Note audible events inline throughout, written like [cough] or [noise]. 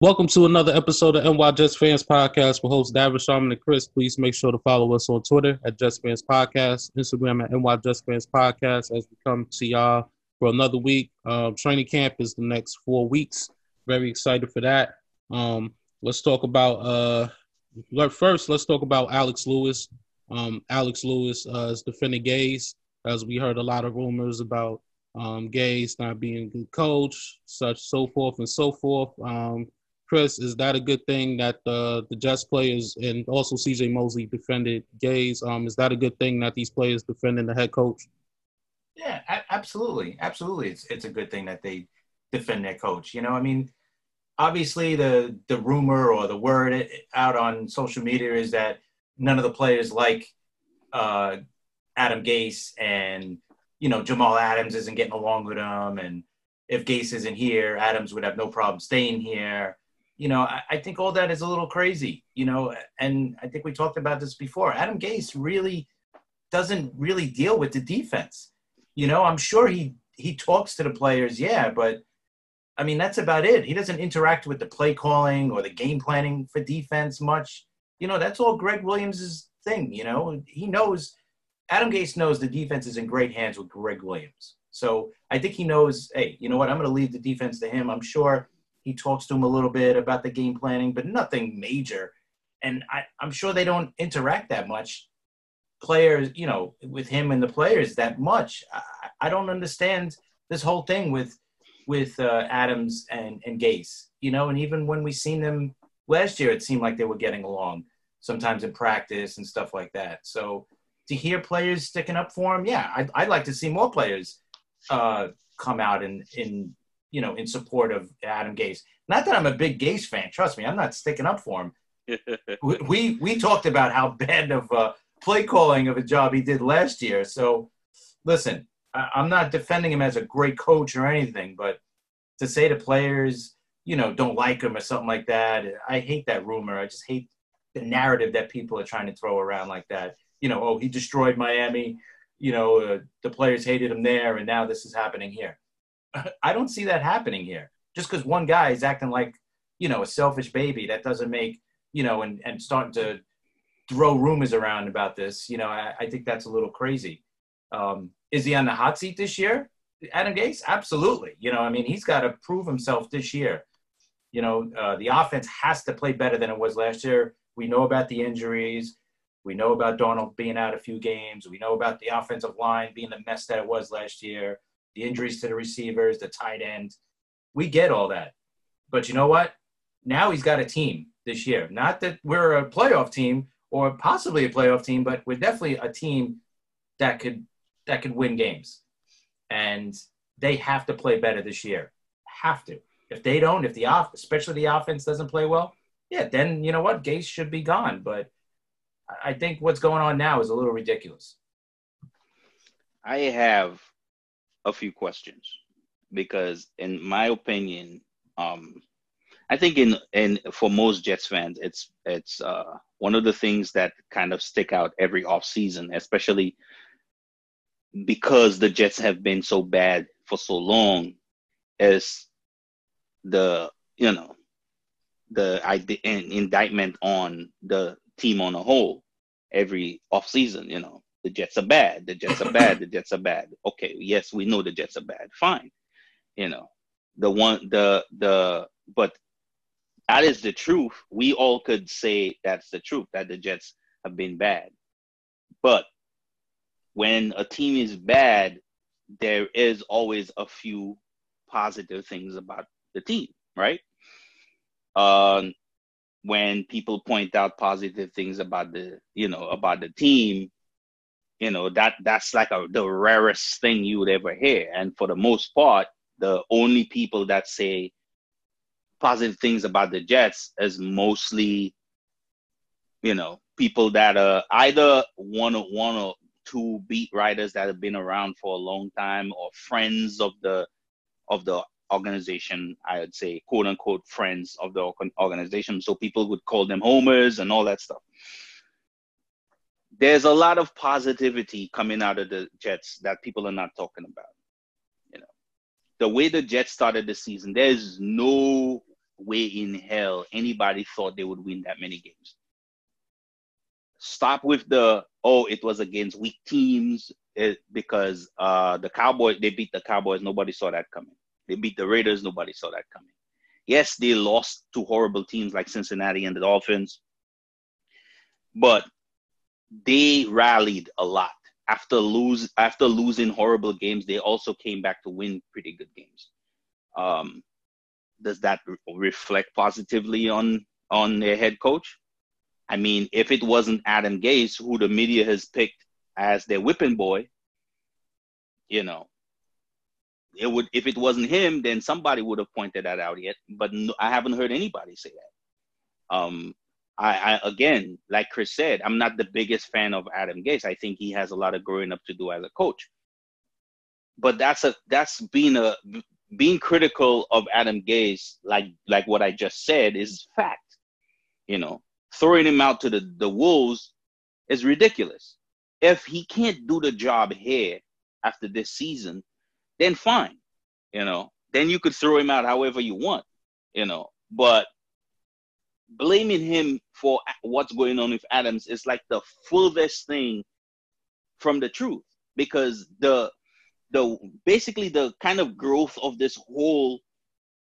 Welcome to another episode of NY Jets Fans Podcast with hosts David Sharman and Chris. Please make sure to follow us on Twitter at Jets Fans Podcast, Instagram at NY Jets Fans Podcast as we come to y'all for another week. Um, training camp is the next four weeks. Very excited for that. Um, let's talk about uh, first. Let's talk about Alex Lewis. Um, Alex Lewis uh, is defending Gase, as we heard a lot of rumors about um, not being a good coach, such so forth and so forth. Um, Chris, is that a good thing that uh, the Jets players and also CJ Mosley defended Gase? Um, is that a good thing that these players defending the head coach? Yeah, a- absolutely, absolutely. It's it's a good thing that they defend their coach. You know, I mean, obviously the the rumor or the word out on social media is that none of the players like uh, Adam Gase, and you know Jamal Adams isn't getting along with him, and if Gase isn't here, Adams would have no problem staying here you know, I, I, think all that is a little crazy, you know, and I think we talked about this before. Adam Gase really doesn't really deal with the defense. You know, I'm sure he he talks to the players, yeah, but I mean that's about it. He doesn't interact with the play calling or the game planning for defense much. You know, that's all Gregg Williams' thing. You know, he knows Adam Gase knows the defense is in great hands with Gregg Williams. So I think he knows, hey, you know what? I'm going to leave the defense to him. I'm sure he talks to him a little bit about the game planning, but nothing major. And I, I'm sure they don't interact that much, players, you know, with him and the players that much. I, I don't understand this whole thing with with uh, Adams and and Gase, you know. And even when we seen them last year, it seemed like they were getting along. Sometimes in practice and stuff like that. So to hear players sticking up for him, yeah, I'd, I'd like to see more players uh, come out and in you know, in support of Adam Gase. Not that I'm a big Gase fan. Trust me, I'm not sticking up for him. [laughs] we we talked about how bad of a play calling of a job he did last year. So, listen, I'm not defending him as a great coach or anything, but to say to players, you know, don't like him or something like that, I hate that rumor. I just hate the narrative that people are trying to throw around like that. You know, oh, he destroyed Miami. You know, uh, the players hated him there, and now this is happening here. I don't see that happening here. Just because one guy is acting like, you know, a selfish baby, that doesn't make, you know, and, and starting to throw rumors around about this, you know, I, I think that's a little crazy. Um, is he on the hot seat this year? Adam Gase? Absolutely. You know, I mean, he's got to prove himself this year. You know, uh, the offense has to play better than it was last year. We know about the injuries. We know about Donald being out a few games. We know about the offensive line being the mess that it was last year the injuries to the receivers, the tight end. We get all that. But you know what? Now he's got a team this year. Not that we're a playoff team or possibly a playoff team, but we're definitely a team that could that could win games. And they have to play better this year. Have to. If they don't, if the off, especially the offense doesn't play well, yeah, then you know what? Gase should be gone. But I think what's going on now is a little ridiculous. I have a few questions because, in my opinion, um, I think in in for most Jets fans, it's it's uh, one of the things that kind of stick out every off season, especially because the Jets have been so bad for so long, is the you know the indictment on the team on a whole every off season. You know, the Jets are bad. The Jets are bad. The Jets are bad. Okay, yes, we know the Jets are bad. Fine. You know, the one, the, the, but that is the truth. We all could say that's the truth that the Jets have been bad. But when a team is bad, there is always a few positive things about the team, right? Um, when people point out positive things about the, you know, about the team, you know that that's like a, the rarest thing you would ever hear. And for the most part the only people that say positive things about the jets is mostly you know people that are either one or one or two beat writers that have been around for a long time or friends of the of the organization i would say quote unquote friends of the organization. So people would call them homers and all that stuff there's a lot of positivity coming out of the Jets that people are not talking about. You know, the way the Jets started the season, there's no way in hell anybody thought they would win that many games. Stop with the oh, it was against weak teams it, because uh, the Cowboys they beat the Cowboys. Nobody saw that coming. They beat the Raiders. Nobody saw that coming. Yes, they lost to horrible teams like Cincinnati and the Dolphins, but they rallied a lot after lose after losing horrible games. They also came back to win pretty good games. Um, does that re- reflect positively on on their head coach? I mean, if it wasn't Adam Gase, who the media has picked as their whipping boy, you know, it would. If it wasn't him, then somebody would have pointed that out yet. But no, I haven't heard anybody say that. Um, I, I again, like Chris said, I'm not the biggest fan of Adam Gase. I think he has a lot of growing up to do as a coach. But that's a that's being a being critical of Adam Gase, like like what I just said, is fact. You know, throwing him out to the, the wolves is ridiculous. If he can't do the job here after this season, then fine. You know, then you could throw him out however you want, you know. But blaming him for what's going on with Adams is like the furthest thing from the truth because the the basically the kind of growth of this whole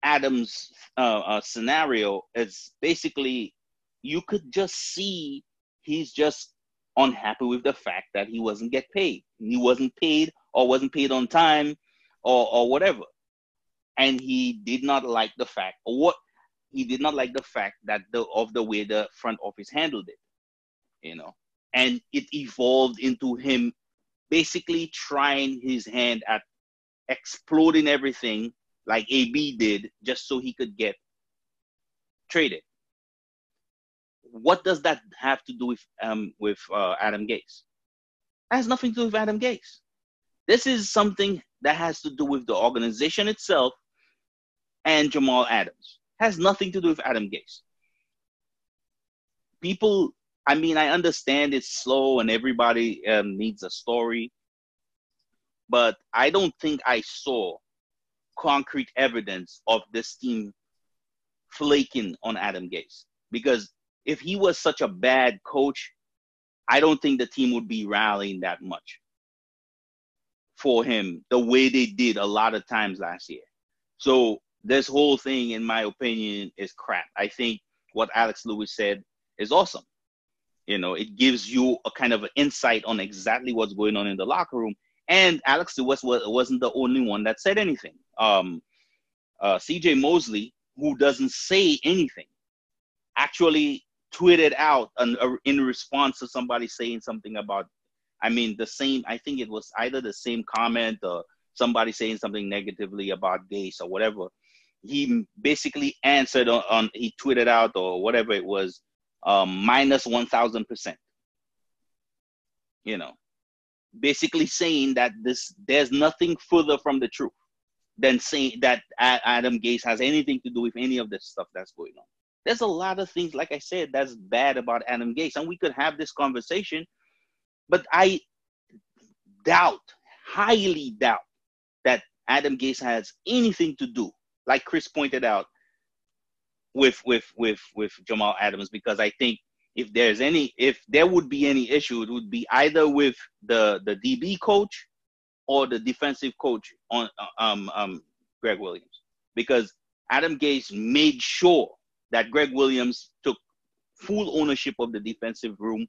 Adams uh, uh, scenario is basically you could just see he's just unhappy with the fact that he wasn't get paid. He wasn't paid or wasn't paid on time or or whatever. And he did not like the fact or what he did not like the fact that the of the way the front office handled it. You know. And it evolved into him basically trying his hand at exploding everything like AB did just so he could get traded. What does that have to do with um with uh, Adam? That has nothing to do with Adam Gase. This is something that has to do with the organization itself and Jamal Adams. Has nothing to do with Adam Gase. People I mean, I understand it's slow and everybody um, needs a story, but I don't think I saw concrete evidence of this team flaking on Adam Gase. Because if he was such a bad coach, I don't think the team would be rallying that much for him the way they did a lot of times last year. So this whole thing, in my opinion, is crap. I think what Alex Lewis said is awesome. You know, it gives you a kind of an insight on exactly what's going on in the locker room. And Alex Lewis was, wasn't the only one that said anything. Um, uh, CJ Mosley, who doesn't say anything, actually tweeted out an, uh, in response to somebody saying something about, I mean, the same, I think it was either the same comment or somebody saying something negatively about Gase or whatever. He basically answered on, on he tweeted out or whatever it was um, minus 1000%. You know, basically saying that this there's nothing further from the truth than saying that Adam Gase has anything to do with any of this stuff that's going on. There's a lot of things, like I said, that's bad about Adam Gase, and we could have this conversation, but I doubt, highly doubt, that Adam Gase has anything to do, like Chris pointed out, with with with with Jamal Adams because I think if there's any if there would be any issue, it would be either with the the DB coach or the defensive coach on um um Gregg Williams. Because Adam Gase made sure that Gregg Williams took full ownership of the defensive room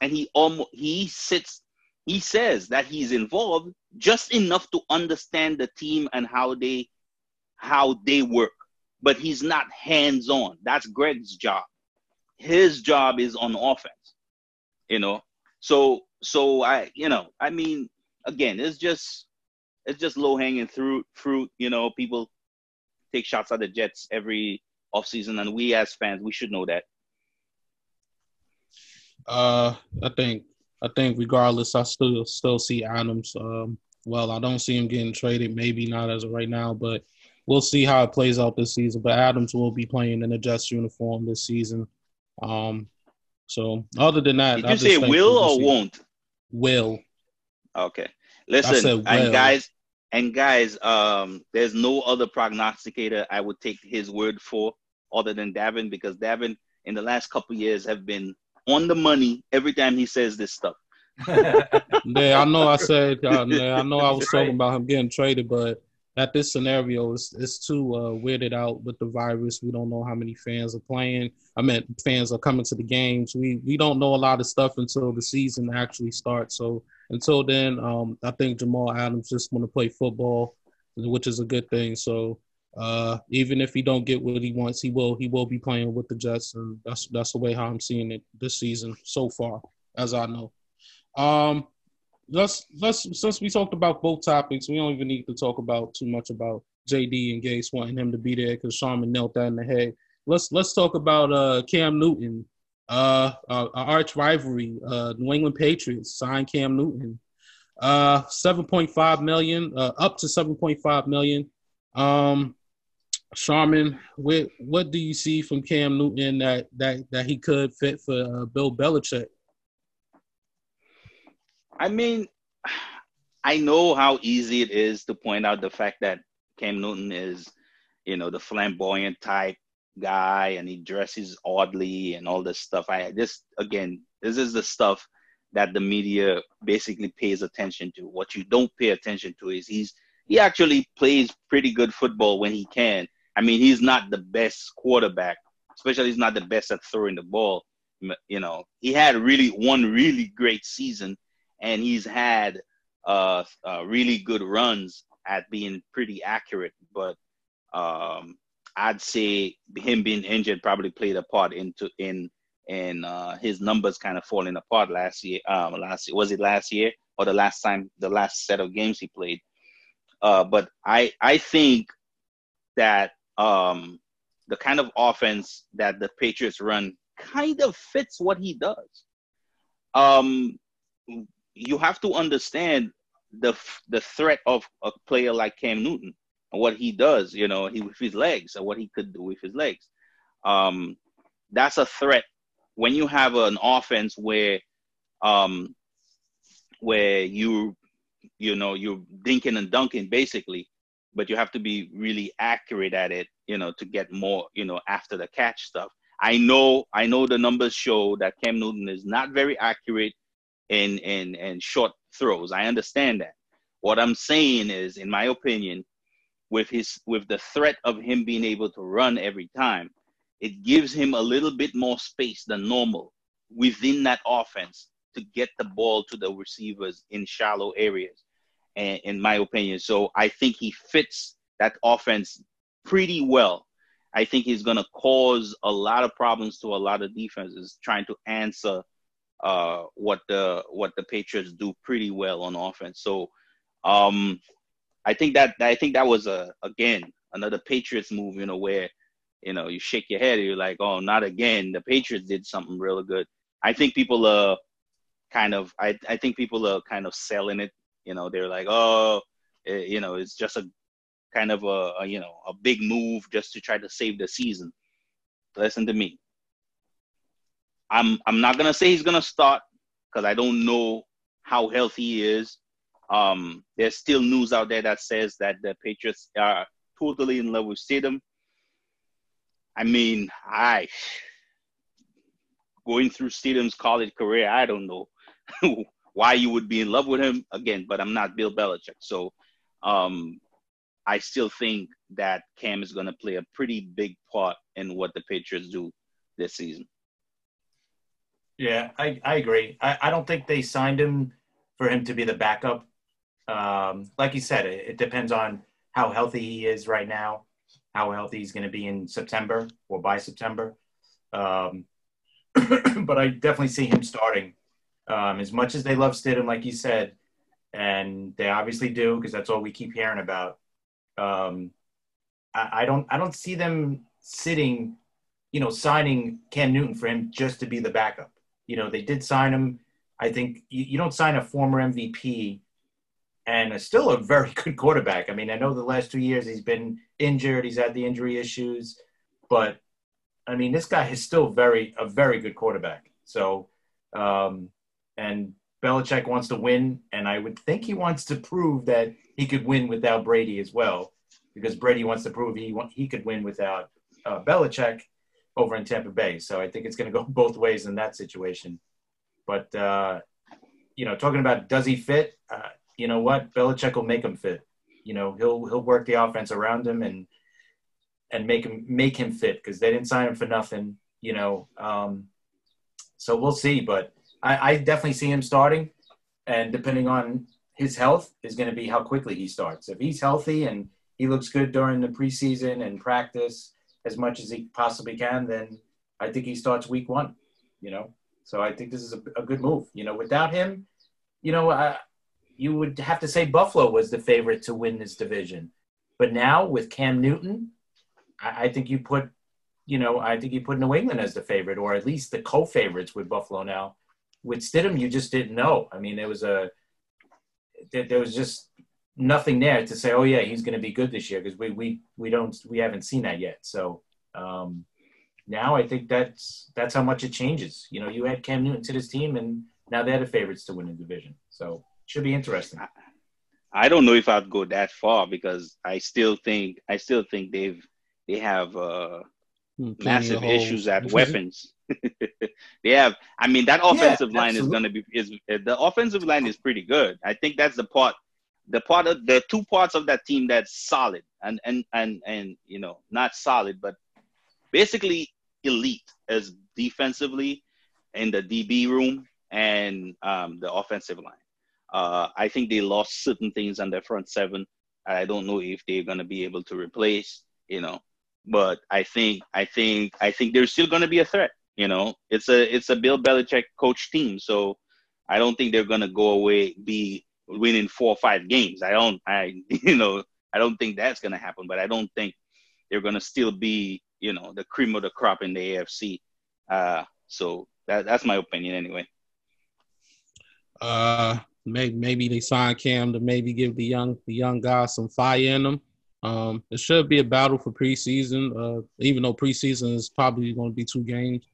and he almost he sits he says that he's involved just enough to understand the team and how they how they work but he's not hands on. That's Gregg's job. His job is on offense, you know. So, so I, you know, I mean, again, it's just, it's just low hanging fruit. Fruit, you know. People take shots at the Jets every offseason, and we as fans, we should know that. Uh, I think, I think, regardless, I still still see Adams. Um, well, I don't see him getting traded. Maybe not as of right now, but we'll see how it plays out this season. But Adams will be playing in a Jets uniform this season. Um, so other than that, did you say will or won't? Will. Okay. Listen, will. and guys, and guys, um, there's no other prognosticator I would take his word for other than Davin because Davin in the last couple years have been on the money every time he says this stuff. [laughs] yeah, I know. I said, uh, [laughs] yeah, I know. I was talking about him getting traded, but at this scenario, it's, it's too uh, weirded out with the virus. We don't know how many fans are playing. I mean, fans are coming to the games. We we don't know a lot of stuff until the season actually starts. So until then, um, I think Jamal Adams just want to play football, which is a good thing. So uh, even if he don't get what he wants, he will he will be playing with the Jets, and that's that's the way how I'm seeing it this season so far, as I know. Um, let's let's since we talked about both topics, we don't even need to talk about too much about JD and Gase wanting him to be there because Sharman knelt that in the head. Let's let's talk about uh, Cam Newton, uh, uh, arch rivalry. Uh, New England Patriots signed Cam Newton, uh, seven point five million, uh, up to seven point five million. Um, Sharman, what what do you see from Cam Newton that that that he could fit for uh, Bill Belichick? I mean, [sighs] I know how easy it is to point out the fact that Cam Newton is, you know, the flamboyant type guy and he dresses oddly and all this stuff. I just again, this is the stuff that the media basically pays attention to. What you don't pay attention to is he's he actually plays pretty good football when he can. I mean, he's not the best quarterback, especially he's not the best at throwing the ball. You know, he had really one really great season and he's had uh, uh, really good runs at being pretty accurate. But um, I'd say him being injured probably played a part into in in uh, his numbers kind of falling apart last year. Um, last was it last year or the last time the last set of games he played? Uh, but I I think that um, the kind of offense that the Patriots run kind of fits what he does. Um, you have to understand the the threat of a player like Cam Newton and what he does, you know, he with his legs and what he could do with his legs. Um, that's a threat when you have an offense where um, where you you know you're dinking and dunking basically, but you have to be really accurate at it, you know, to get more, you know, after the catch stuff. I know I know the numbers show that Cam Newton is not very accurate and and and short throws. I understand that. What I'm saying is, in my opinion, with his with the threat of him being able to run every time, it gives him a little bit more space than normal within that offense to get the ball to the receivers in shallow areas. And in my opinion, so I think he fits that offense pretty well. I think he's going to cause a lot of problems to a lot of defenses trying to answer uh, what the what the Patriots do pretty well on offense. So um, I think that I think that was a again another Patriots move, you know, where you know you shake your head, you're like, oh, not again. The Patriots did something really good. I think people are kind of I I think people are kind of selling it. You know, they're like, oh, it, eh, you know, it's just a kind of a, a you know a big move just to try to save the season. Listen to me. I'm I'm not gonna say he's gonna start because I don't know how healthy he is. Um, there's still news out there that says that the Patriots are totally in love with Stidham. I mean, I going through Stidham's college career, I don't know [laughs] why you would be in love with him again, but I'm not Bill Belichick, so um, I still think that Cam is going to play a pretty big part in what the Patriots do this season. Yeah, I, I agree. I, I don't think they signed him for him to be the backup. Um, like you said, it, it depends on how healthy he is right now, how healthy he's going to be in September or by September. Um, [clears throat] but I definitely see him starting. Um, as much as they love Stidham, like you said, and they obviously do because that's all we keep hearing about. Um, I, I don't I don't see them sitting, you know, signing Cam Newton for him just to be the backup. You know, they did sign him. I think you, you don't sign a former MVP and a, still a very [laughs] good quarterback. I mean, I know the last two years he's been injured, he's had the injury issues, but I mean, this guy is still very a very good quarterback. So, um, and Belichick wants to win, and I would think he wants to prove that he could win without Brady as well, because Brady wants to prove he he could win without uh, Belichick over in Tampa Bay. So I think it's going to go [laughs] both ways in that situation. But uh, you know, talking about does he fit? Uh, you know what? Belichick will make him fit. You know, he'll he'll work the offense around him and and make him make him fit because they didn't sign him for nothing. You know, um, so we'll see. But I, I definitely see him starting, and depending on his health is going to be how quickly he starts. If he's healthy and he looks good during the preseason and practice as much as he possibly can, then I think he starts week one. You know, so I think this is a, a good move. You know, without him, you know, uh, you would have to say Buffalo was the favorite to win this division. But now with Cam Newton, I, I think you put, you know, I think you put New England as the favorite, or at least the co-favorites with Buffalo now. With Stidham, you just didn't know. I mean, there was a there, there was just nothing there to say, oh yeah, he's going to be good this year because we we we don't we haven't seen that yet. So um, now I think that's that's how much it changes. You know, you add Cam Newton to this team, and now they're the favorites to win the division. So should be interesting. I don't know if I'd go that far because I still think I still think they've they have uh, hmm, massive issues at weapons. [laughs] they have. I mean, that offensive yeah, line is going to be is the offensive line is pretty good. I think that's the part, the part of the two parts of that team that's solid and and and and you know not solid, but basically elite as defensively in the DB room and um, the offensive line. Uh, I think they lost certain things on their front seven. I don't know if they're going to be able to replace, you know, but I think I think I think they're still going to be a threat. You know, it's a it's a Bill Belichick coach team, so I don't think they're going to go away be winning four or five games. I don't I [laughs] you know I don't think that's going to happen, but I don't think they're going to still be you know the cream of the crop in the AFC. Uh, so that that's my opinion anyway. Uh, maybe maybe they sign Cam to maybe give the young the young guys some fire in them. Um, it should be a battle for preseason, uh, even though preseason is probably going to be two games.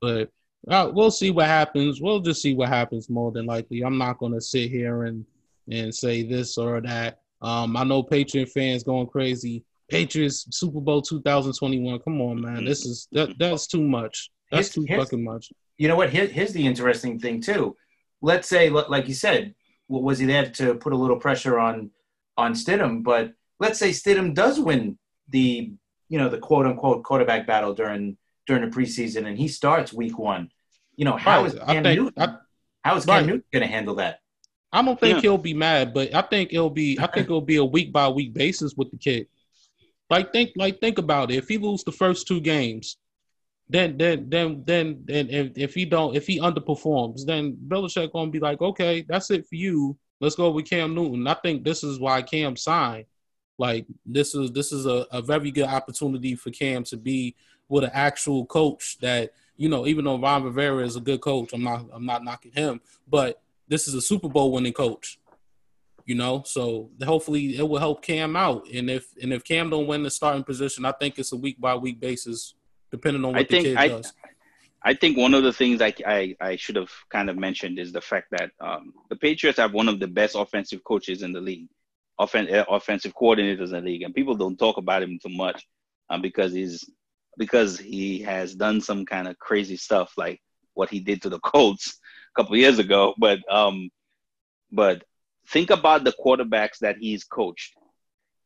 But uh, we'll see what happens. We'll just see what happens more than likely. I'm not going to sit here and and say this or that. Um, I know Patriot fans going crazy. Patriots Super Bowl 2021. Come on, man. This is that that's too much. That's too fucking much. You know what? Here, here's the interesting thing too. Let's say, like you said, was he there to put a little pressure on on Stidham? But let's say Stidham does win the you know the quote unquote quarterback battle during during the preseason and he starts week one. You know how right. is Cam think, Newton? I, how is Cam right. Newton going to handle that? I don't think yeah. he'll be mad, but I think it'll be I think it'll be a week by week basis with the kid. Like think like think about it. If he loses the first two games, then then then then then if, if he don't if he underperforms, then Belichick gonna be like, okay, that's it for you. Let's go with Cam Newton. I think this is why Cam signed. Like this is this is a, a very good opportunity for Cam to be with an actual coach that you know. Even though Ron Rivera is a good coach, I'm not I'm not knocking him, but this is a Super Bowl winning coach. You know, so hopefully it will help Cam out. And if and if Cam don't win the starting position, I think it's a week by week basis, depending on what I the kid I, does. I think one of the things I, I, I, should have kind of mentioned is the fact that um, the Patriots have one of the best offensive coaches in the league offen- eh, offensive coordinators in the league, and people don't talk about him too much um, because he's because he has done some kind of crazy stuff like what he did to the Colts couple years ago. But um, but think about the quarterbacks that he's coached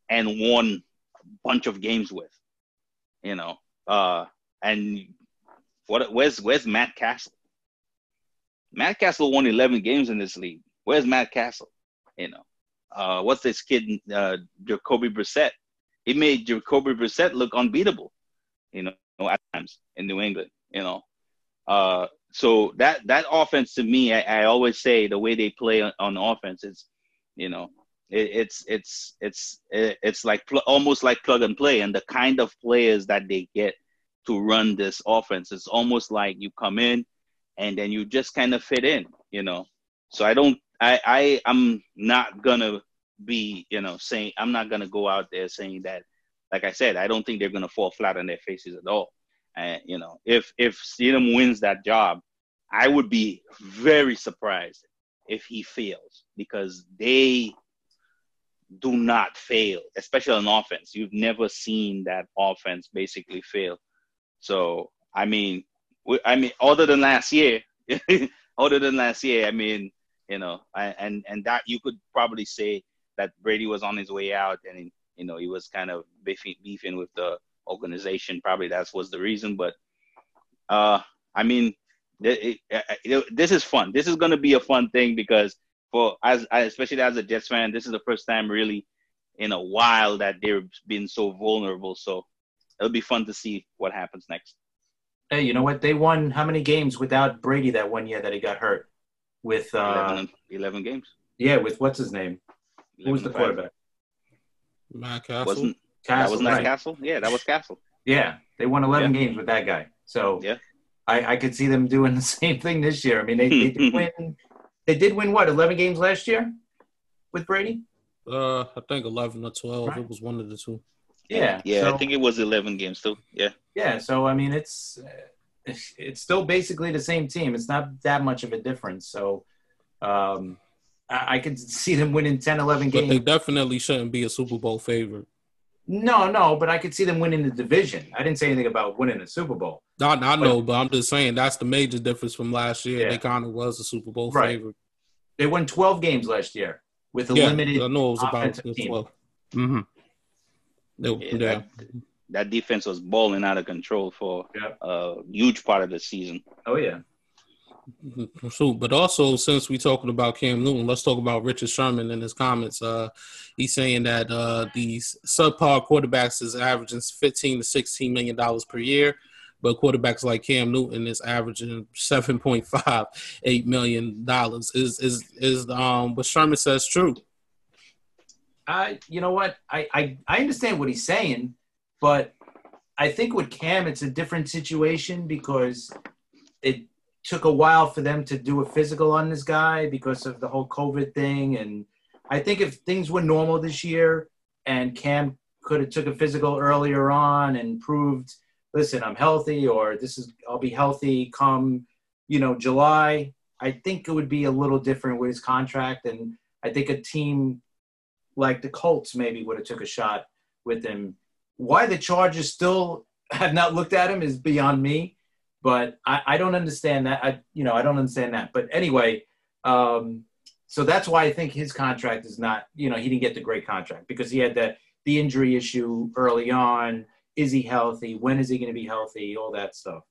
and won a bunch of games with, you know. Uh, and what where's where's Matt Cassel? Matt Cassel won 11 games in this league. Where's Matt Cassel? You know, uh, what's this kid, uh, Jacoby Brissett? He made Jacoby Brissett look unbeatable, you know, at times in New England, you know. Uh, so that that offense to me, I, I, always say the way they play on, on offense is, you know, it, it's it's it's it's like pl- almost like plug and play, and the kind of players that they get to run this offense, it's almost like you come in and then you just kind of fit in, you know. So I don't I, I I'm not gonna be, you know, saying I'm not gonna go out there saying that. Like I said, I don't think they're gonna fall flat on their faces at all. And you know, if if Stidham wins that job, I would be very surprised if he fails because they do not fail, especially on offense. You've never seen that offense basically fail. So I mean, I mean, other than last year, [laughs] other than last year, I mean, you know, and and that you could probably say that Brady was on his way out, and you know he was kind of beefing, beefing with the organization. Probably that's was the reason. But uh, I mean, it, it, it, this is fun. This is going to be a fun thing because for as especially as a Jets fan, this is the first time really in a while that they've been so vulnerable. So it'll be fun to see what happens next. Hey, you know what? They won how many games without Brady that one year that he got hurt? With uh, 11, 11 games. Yeah, with what's his name? Who was the quarterback? Matt Cassel. Wasn't Cassel, that was not right. Cassel? Yeah, that was Castle. Yeah, they won 11 Yeah. games with that guy. So Yeah. I, I could see them doing [laughs] the same thing this year. I mean, they, they did [laughs] win. They did win what 11 games last year with Brady. Uh, I think eleven or twelve. Right. It was one of the two. Yeah, Yeah, so- I think it was 11 games too. Yeah. Yeah, so I mean, it's it's it's still basically the same team. It's not that much of a difference. So um, I, I could see them winning 10, 11 But they definitely shouldn't be a Super Bowl favorite. No, no, but I could see them winning the division. I didn't say anything about winning the Super Bowl. I, I know, but I'm just saying that's the major difference from last year. Yeah. They kind of was a Super Bowl Right. favorite. They won 12 games last year with a Yeah, limited I know it was about offensive the team. 12. Mm-hmm. Yeah, Yeah, That, that defense was balling out of control for Yep. a huge part of the season. Oh yeah. So, but also since we talking about Cam Newton, let's talk about Richard Sherman in his comments. Uh, he's saying that uh, these subpar quarterbacks is averaging 15 to 16 million dollars per year, but quarterbacks like Cam Newton is averaging 7.58 million dollars. Is is is um what Sherman says true? I you know what? I, I I understand what he's saying, but I think with Cam it's a different situation because it took a while for them to do a physical on this guy because of the whole COVID thing. And I think if things were normal this year and Cam could have took a physical earlier on and proved, listen, I'm healthy or this is I'll be healthy come, you know, July, I think it would be a little different with his contract. And I think a team like the Colts maybe would have took a shot with him. Why the Chargers still have not looked at him is beyond me, but I, I don't understand that. I you know I don't understand that. But anyway, um, so that's why I think his contract is not you know he didn't get the great contract because he had the the injury issue early on. Is he healthy? When is he going to be healthy? All that stuff.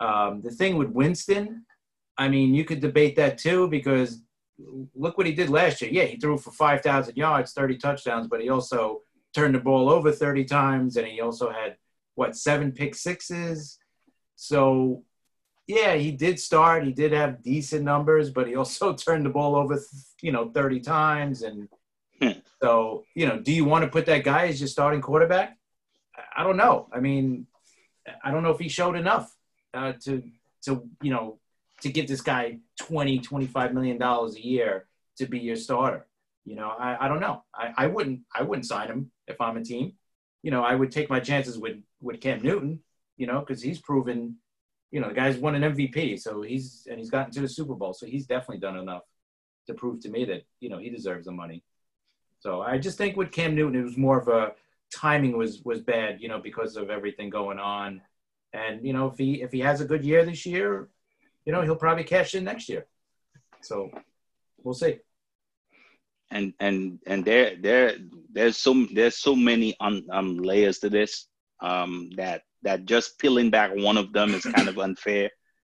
Um, the thing with Winston, I mean, you could debate that too because look what he did last year. Yeah, he threw for 5,000 yards, 30 touchdowns, but he also turned the ball over 30 times and he also had, what, seven pick sixes? So, yeah, he did start. He did have decent numbers, but he also [laughs] turned the ball over, you know, 30 times. And Hmm. so, you know, do you want to put that guy as your starting quarterback? I- I don't know. I mean, I don't know if he showed enough uh, to, to, you know, to get this guy 20 25 million dollars a year to be your starter you know i, I don't know I, I wouldn't i wouldn't sign him if i'm a team you know i would take my chances with with cam newton you know because he's proven you know the guy's won an mvp so he's and he's gotten to the super bowl so he's definitely done enough to prove to me that you know he deserves the money so i just think with cam newton it was more of a timing was was bad you know because of everything going on and you know if he if he has a good year this year you know, he'll probably cash in next year. So we'll see. and and and there there there's so there's so many um, um layers to this um that that just peeling back one of them is kind of unfair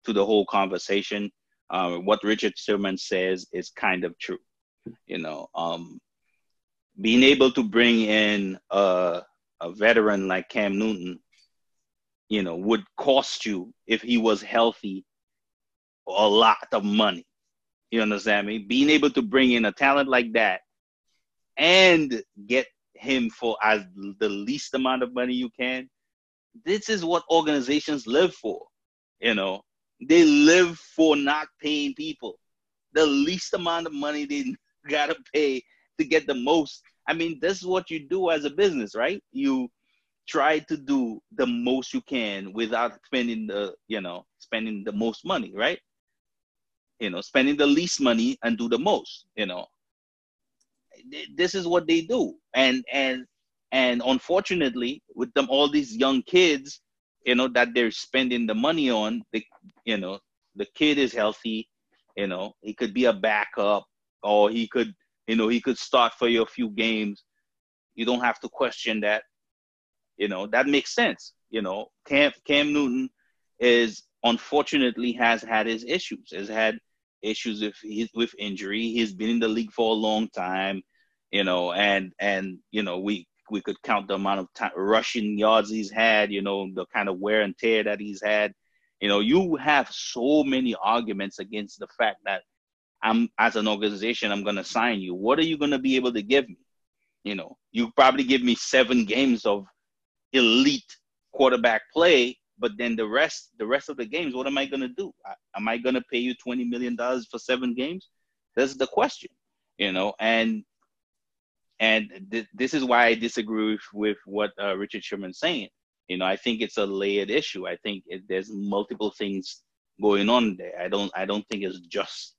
to the whole conversation uh, what richard sherman says is kind of true you know um being able to bring in a, a veteran like cam newton you know would cost you if he was healthy a lot of money you understand me? Being able to bring in a talent like that and get him for as the least amount of money you can. This is what organizations live for. You know, they live for not paying people the least amount of money they [laughs] gotta pay to get the most. I mean, this is what you do as a business, right? You try to do the most you can without spending the, you know, spending the most money, right? you know, spending the least money and do the most, you know. this is what they do, and and and unfortunately, with them all these young kids, you know that they're spending the money on, the you know the kid is healthy, you know he could be a backup, or he could you know he could start for you a few games. You don't have to question that. You know that makes sense. You know Cam Cam Newton is unfortunately has had his issues, has had issues with with injury. He's been in the league for a long time, you know, and and you know we we could count the amount of time, rushing yards he's had, you know, the kind of wear and tear that he's had. You know, you have so many arguments against the fact that I'm as an organization, I'm gonna sign you. What are you gonna be able to give me? You know, you probably give me seven games of elite quarterback play, but then the rest, the rest of the games, what am I gonna do? Am I gonna pay you twenty million dollars for seven games? That's the question, you know. And and th- this is why I disagree with, what uh, Richard Sherman's saying. You know, I think it's a layered issue. I think it, there's multiple things going on there. I don't I don't think it's just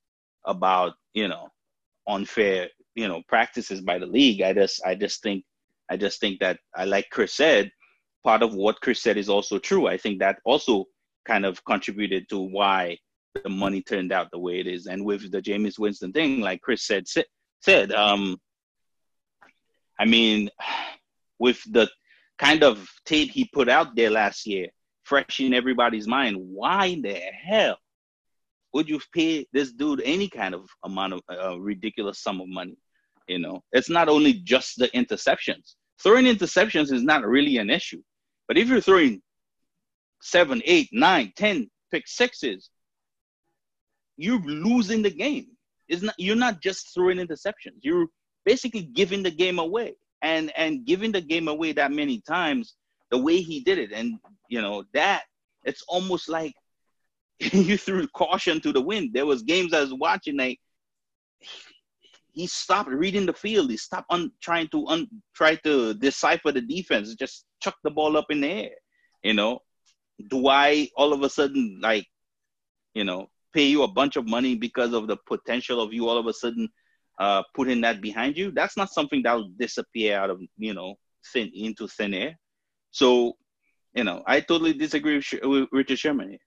about you know unfair you know practices by the league. I just I just think I just think that I like Chris said part of what Chris said is also true. I think that also kind of contributed to why the money turned out the way it is. And with the Jameis Winston thing, like Chris said, said, um, I mean, with the kind of tape he put out there last year, fresh in everybody's mind, why in the hell would you pay this dude any kind of amount of uh, ridiculous sum of money? You know, it's not only just the interceptions. Throwing interceptions is not really an issue. But if you're throwing seven, eight, nine, ten pick sixes, you're losing the game. It's not you're not just throwing interceptions. You're basically giving the game away. And and giving the game away that many times, the way he did it, and you know, that it's almost like [laughs] you threw caution to the wind. There was games I was watching, like he stopped reading the field. He stopped on trying to un, try to decipher the defense. Just chuck the ball up in the air. You know, do I all of a sudden like, you know, pay you a bunch of money because of the potential of you all of a sudden uh, putting that behind you? That's not something that will disappear out of you know thin into thin air. So, you know, I totally disagree with, with Richard Sherman here.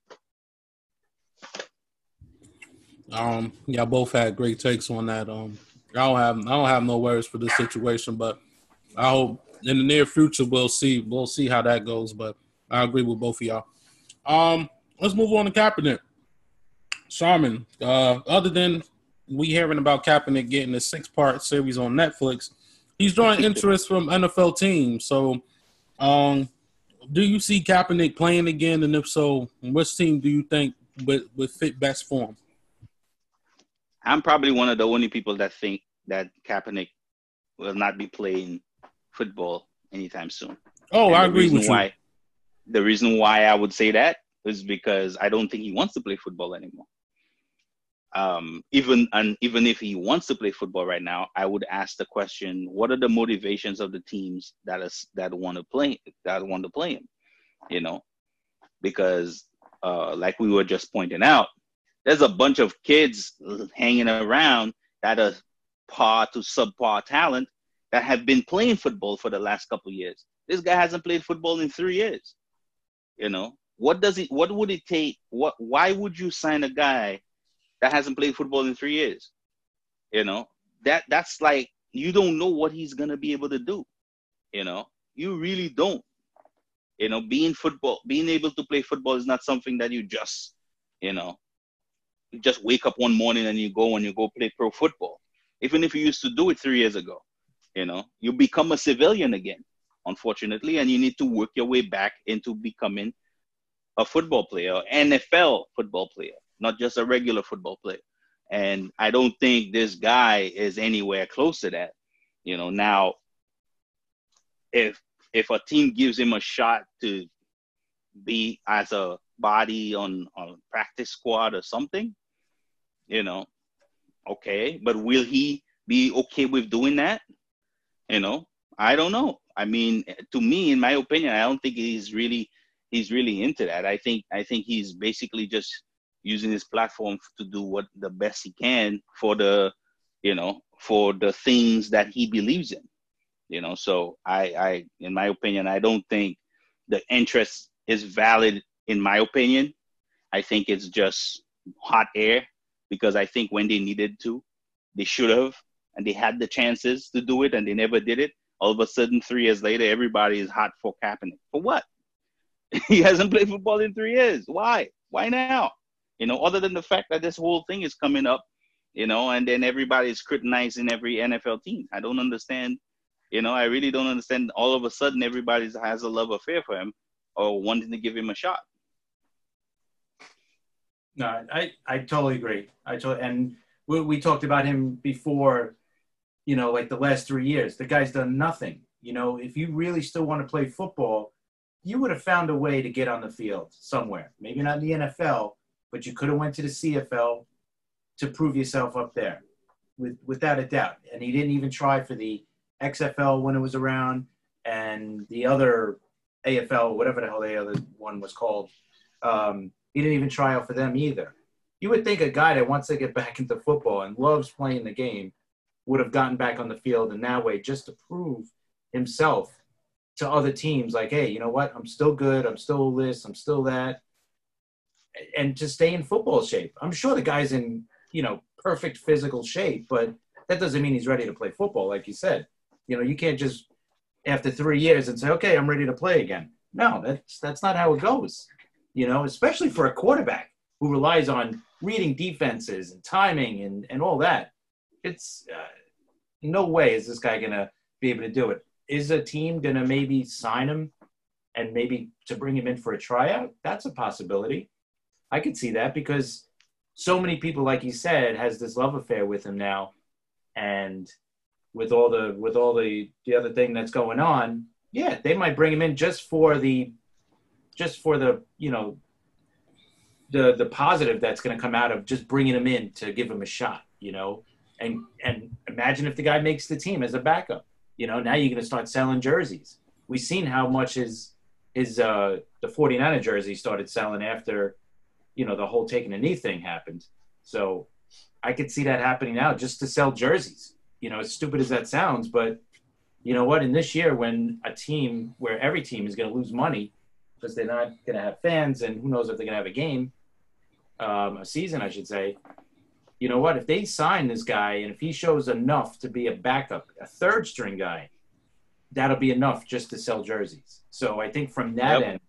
Um, yeah, both had great takes on that. Um, I don't have I don't have no words for this situation, but I hope in the near future we'll see we'll see how that goes. But I agree with both of y'all. Um, let's move on to Kaepernick. Sharman, uh, other than we hearing about Kaepernick getting a six part series on Netflix, he's drawing [laughs] interest from NFL teams. So, um, do you see Kaepernick playing again? And if so, which team do you think would, would fit best for him? I'm probably one of the only people that think that Kaepernick will not be playing football anytime soon. Oh, and I agree with you. Why, the reason why I would say that is because I don't think he wants to play football anymore. Um, even and even if he wants to play football right now, I would ask the question: What are the motivations of the teams that is that want to play that want to play him? You know, because uh, like we were just pointing out, there's a bunch of kids hanging around that are par to subpar talent that have been playing football for the last couple years. This guy hasn't played football in three years. You know, what does it? What would it take? What? Why would you sign a guy that hasn't played football in three years? You know, that that's like you don't know what he's gonna be able to do. You know, you really don't. You know, being football, being able to play football is not something that you just, you know, you just wake up one morning and you go and you go play pro football. Even if you used to do it three years ago, you know, you become a civilian again, unfortunately, and you need to work your way back into becoming a football player, NFL football player, not just a regular football player. And I don't think this guy is anywhere close to that. You know, now if if a team gives him a shot to be as a body on on practice squad or something, you know, okay, but will he be okay with doing that? You know, I don't know. I mean, to me, in my opinion, I don't think he's really he's really into that. I think I think he's basically just using his platform to do what the best he can for the you know for the things that he believes in. You know, so I, I, in my opinion, I don't think the interest is valid. In my opinion, I think it's just hot air because I think when they needed to, they should have, and they had the chances to do it, and they never did it. All of a sudden, three years later, everybody is hot for Kaepernick. For what? [laughs] he hasn't played football in three years. Why? Why now? You know, other than the fact that this whole thing is coming up, you know, and then everybody's scrutinizing every NFL team. I don't understand. You know, I really don't understand. All of a sudden, everybody has a love affair for him or wanting to give him a shot. No, I, I totally agree. I totally, and we, we talked about him before, you know, like the last three years. The guy's done nothing. You know, if you really still want to play football, you would have found a way to get on the field somewhere. Maybe not in the NFL, but you could have went to the CFL to prove yourself up there, with, without a doubt. And he didn't even try for the XFL when it was around, and the other AFL, whatever the hell the other one was called. Um, he didn't even try out for them either. You would think a guy that wants to get back into football and loves playing the game would have gotten back on the field in that way just to prove himself to other teams like, hey, you know what? I'm still good. I'm still this. I'm still that. And to stay in football shape. I'm sure the guy's in, you know, perfect physical shape, but that doesn't mean he's ready to play football, like you said. You know, you can't just after three years and say, okay, I'm ready to play again. No, that's that's not how it goes you know, especially for a quarterback who relies on reading defenses and timing and, and all that. It's uh, no way is this guy going to be able to do it. Is a team going to maybe sign him and maybe to bring him in for a tryout? That's a possibility. I could see that because so many people, like you said, has this love affair with him now, and with all the with all the the other thing that's going on, yeah, they might bring him in just for the just for the you know the the positive that's going to come out of just bringing him in to give him a shot, you know, and and imagine if the guy makes the team as a backup, you know, now you're going to start selling jerseys. We've seen how much his his uh the 49er jersey started selling after you know the whole taking a knee thing happened. So I could see that happening now just to sell jerseys. You know, as stupid as that sounds, but you know what? In this year, when a team where every team is going to lose money because they're not going to have fans, and who knows if they're going to have a game, um, a season, I should say. You know what? If they sign this guy, and if he shows enough to be a backup, a third string guy, that'll be enough just to sell jerseys. So I think from that yep. end,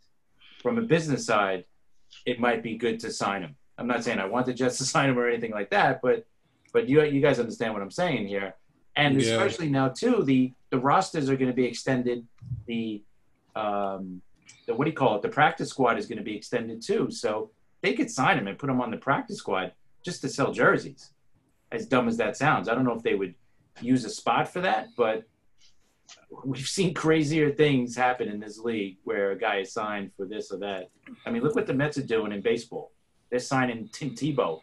from a business side, it might be good to sign him. I'm not saying I want the Jets to [laughs] sign him or anything like that, but but you you guys understand what I'm saying here. And yeah. especially now too, the the rosters are going to be extended. The um, the what do you call it? The practice squad is going to be extended too. So they could sign him and put him on the practice squad just to sell jerseys. As dumb as that sounds, I don't know if they would use a spot for that, but we've seen crazier things happen in this league where a guy is signed for this or that. I mean, look what the Mets are doing in baseball. They're signing Tim Tebow,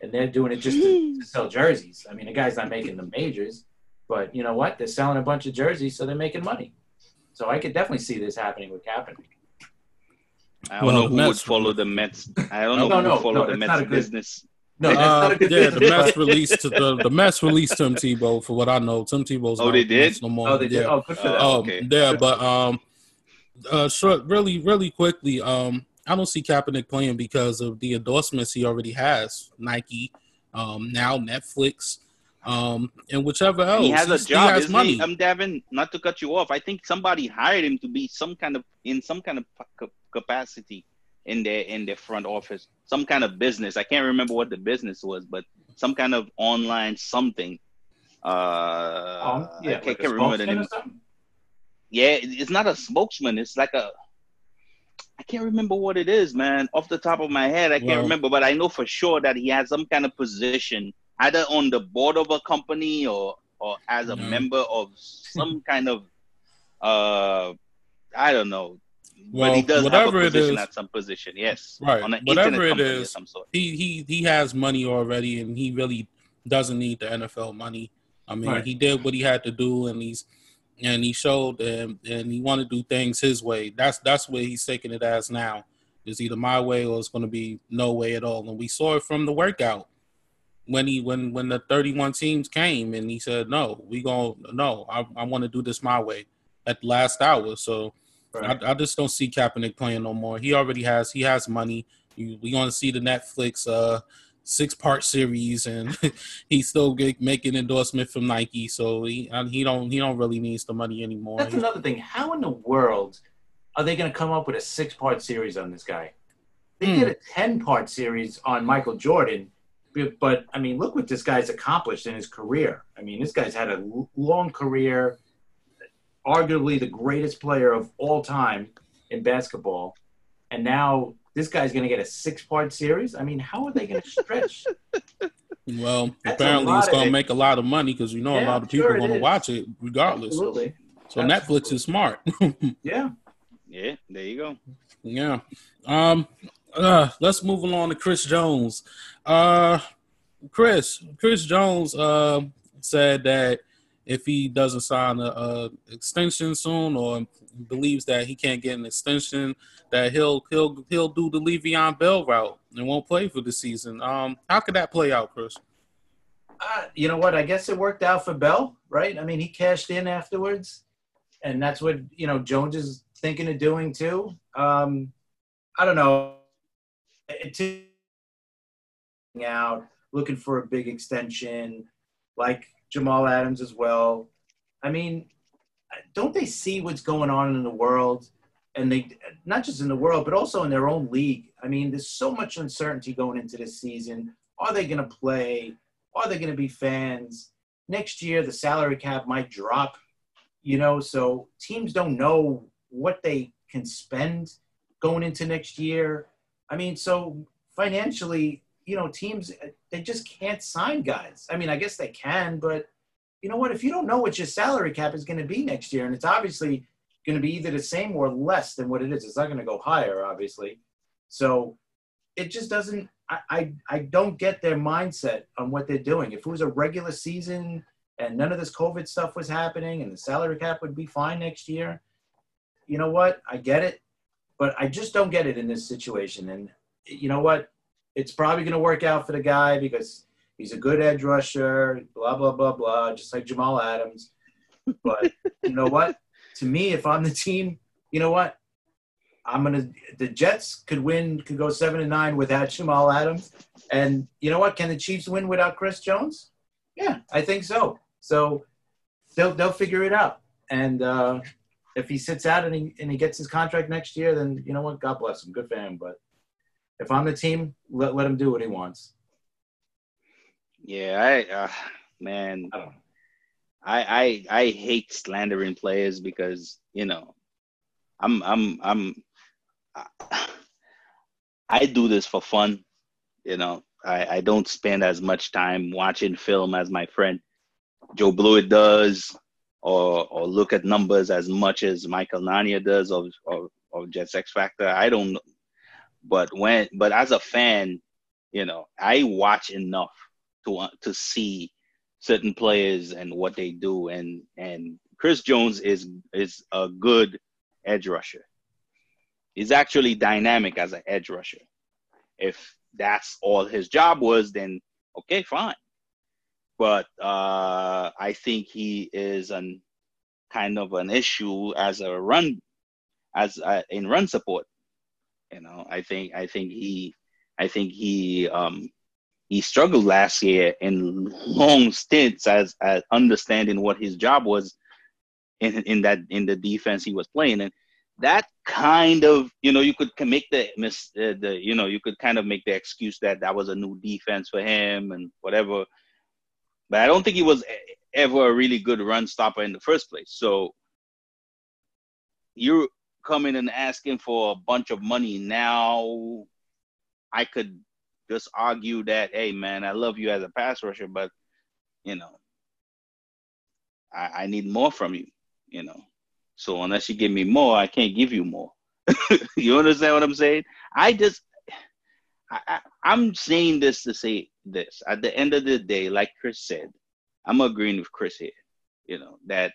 and they're doing it just to, to sell jerseys. I mean, the guy's not making the majors, but you know what? They're selling a bunch of jerseys, so they're making money. So I could definitely see this happening with Kaepernick. I don't well, know who Mets, would follow the Mets. I don't know no, who no, would follow no, the Mets good, business. No, uh, yeah, the Mets released to the, the Mets released Tim Tebow for what I know. Tim Tebow's oh, they did no more. Oh, they did. Yeah. Oh, good for them. Um, okay. Yeah, but um, uh, short, really, really quickly, um, I don't see Kaepernick playing because of the endorsements he already has. Nike, um, now Netflix um, and whichever else. He has a job. He has money. He, um, Devin, not to cut you off. I think somebody hired him to be some kind of in some kind of capacity in their in their front office, some kind of business. I can't remember what the business was, but some kind of online something. Uh, um, yeah, I can't, like can't remember the name. Yeah, it's not a spokesman. It's like a I can't remember what it is, man. Off the top of my head, I can't well, remember, but I know for sure that he has some kind of position either on the board of a company or or as a member of some kind of uh I don't know. Well, but he does whatever have a position at some position, yes. Right. whatever it is, he he he has money already, and he really doesn't need the NFL money. I mean, right. he did what he had to do, and he's and he showed and and he wanted to do things his way. That's that's where he's taking it as now. It's either my way or it's going to be no way at all. And we saw it from the workout when he when when the 31 teams came and he said no we going no i, I want to do this my way at the last hour so right. I, I, just don't see Kaepernick playing no more he already has he has money we going to see the netflix uh six part series and [laughs] he's still get, making endorsement from nike so he he don't he don't really needs the money anymore that's another thing how in the world are they going to come up with a six part series on this guy they mm. did a 10 part series on michael jordan but I mean, look what this guy's accomplished in his career. I mean, this guy's had a long career, arguably the greatest player of all time in basketball, and now this guy's going to get a six-part series. I mean, how are they going to stretch? [laughs] well, That's apparently it's going to make a lot of money because you know yeah, a lot of people sure are going to watch it regardless. Absolutely. So Absolutely. Netflix is smart. [laughs] yeah. Yeah. There you go. Yeah. Um. Uh, let's move along to Chris Jones. Uh, Chris, Chris Jones uh, said that if he doesn't sign a, a, extension soon or believes that he can't get an extension, that he'll he'll he'll do the Le'Veon Bell route and won't play for the season. Um, how could that play out, Chris? Uh, you know what? I guess it worked out for Bell, right? I mean, he cashed in afterwards, and that's what you know Jones is thinking of doing too. Um, I don't know. It, out, looking for a big extension, like Jamal Adams as well. I mean, don't they see what's going on in the world? And they not just in the world, but also in their own league. I mean, there's so much uncertainty going into this season. Are they going to play? Are they going to be fans? Next year, the salary cap might drop, you know, so teams don't know what they can spend going into next year. I mean, so financially, you know, teams uh, they just can't sign guys. I mean, I guess they can, but you know what? If you don't know what your salary cap is going to be next year, and it's obviously going to be either the same or less than what it is, it's not going to go higher, obviously. So it just doesn't. I, I I don't get their mindset on what they're doing. If it was a regular season and none of this COVID stuff was happening, and the salary cap would be fine next year, you know what? I get it, but I just don't get it in this situation. And you know what? It's probably going to work out for the guy because he's a good edge rusher, blah, blah, blah, blah, just like Jamal Adams. But you know what? To me, if I'm the team, you know what? I'm gonna. The Jets could win, could go seven and nine without Jamal Adams, and you know what? Can the Chiefs win without Chris Jones? Yeah, I think so. So they'll they'll figure it out. And uh, if he sits out and he and he gets his contract next year, then you know what? God bless him. Good for him. But if I'm the team, let let him do what he wants. Yeah, I uh, man, I, I I I hate slandering players because you know, I'm I'm I'm I, I do this for fun. You know, I I don't spend as much time watching film as my friend Joe Blewett does, or or look at numbers as much as Michael Nania does, or or, or Jets X Factor. I don't but when, but as a fan, you know, I watch enough to to see certain players and what they do, and and Chris Jones is is a good edge rusher. He's actually dynamic as an edge rusher. If that's all his job was, then okay, fine. But uh, I think he is an kind of an issue as a run, as a, in run support. You know, I think I think he I think he um he struggled last year in long stints as, as understanding what his job was in in that in the defense he was playing. And that kind of you know you could make the miss uh, the you know you could kind of make the excuse that that was a new defense for him and whatever. But i don't think he was ever a really good run stopper in the first place. So you coming and asking for a bunch of money now, I could just argue that, hey man, I love you as a pass rusher, but you know, I, I need more from you, you know. So unless you give me more, I can't give you more. [laughs] you understand what I'm saying? I just I, am saying this to say this. At the end of the day, like Chris said, I'm agreeing with Chris here. You know that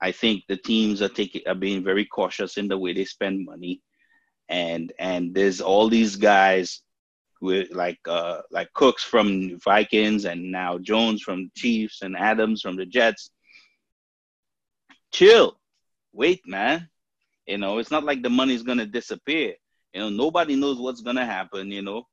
I think the teams are taking are being very cautious in the way they spend money, and and there's all these guys with like uh like Cooks from Vikings and now Jones from Chiefs and Adams from the Jets. Chill. Wait, man. You know, it's not like the money's gonna disappear. You know, nobody knows what's gonna happen, you know.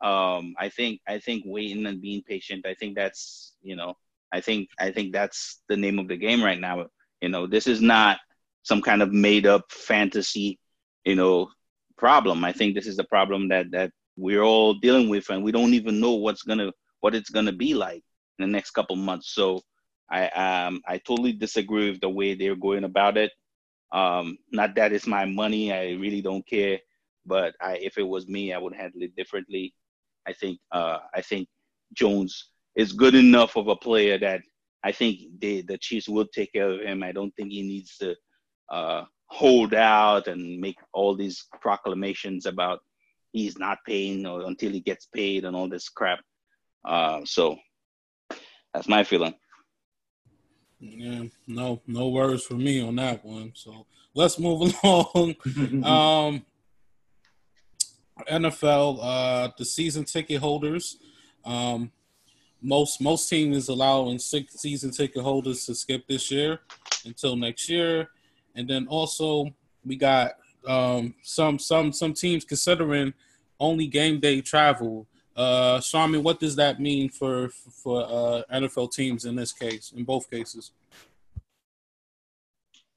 Um, I think I think waiting and being patient, I think that's you know, I think I think that's the name of the game right now. You know, this is not some kind of made up fantasy, you know, problem. I think this is a problem that that we're all dealing with, and we don't even know what's gonna what it's gonna be like in the next couple months. So I um I totally disagree with the way they're going about it. Um, not that it's my money, I really don't care. But I, if it was me, I would handle it differently. I think uh, I think Jones is good enough of a player that I think they, the Chiefs will take care of him. I don't think he needs to uh, hold out and make all these proclamations about he's not paying or until he gets paid and all this crap. Uh, so that's my feeling. Yeah, no, no words for me on that one. So let's move [laughs] along. [laughs] um, NFL, uh, the season ticket holders. Um, most most teams allowing six season ticket holders to skip this year until next year, and then also we got um, some some some teams considering only game day travel. Uh, Sharman, what does that mean for for uh, NFL teams in this case, in both cases?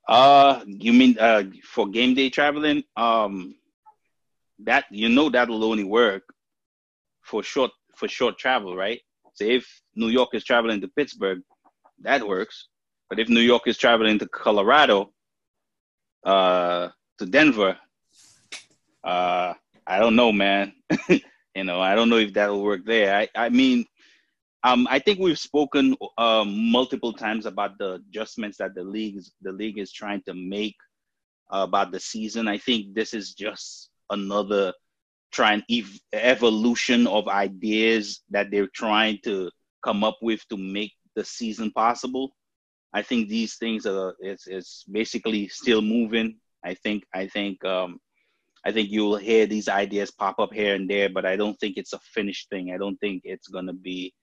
Uh, you mean uh for game day traveling? Um, that you know that'll only work for short for short travel, right? So if New York is traveling to Pittsburgh, that works. But if New York is traveling to Colorado, uh, to Denver, uh, I don't know, man. [laughs] you know, I don't know if that'll work there. I, I mean, um, I think we've spoken um, multiple times about the adjustments that the leagues the league is trying to make uh, about the season. I think this is just another trying ev- evolution of ideas that they're trying to come up with to make the season possible. I think these things are it's, it's basically still moving. I think I think um, I think you'll hear these ideas pop up here and there, but I don't think it's a finished thing. I don't think it's gonna be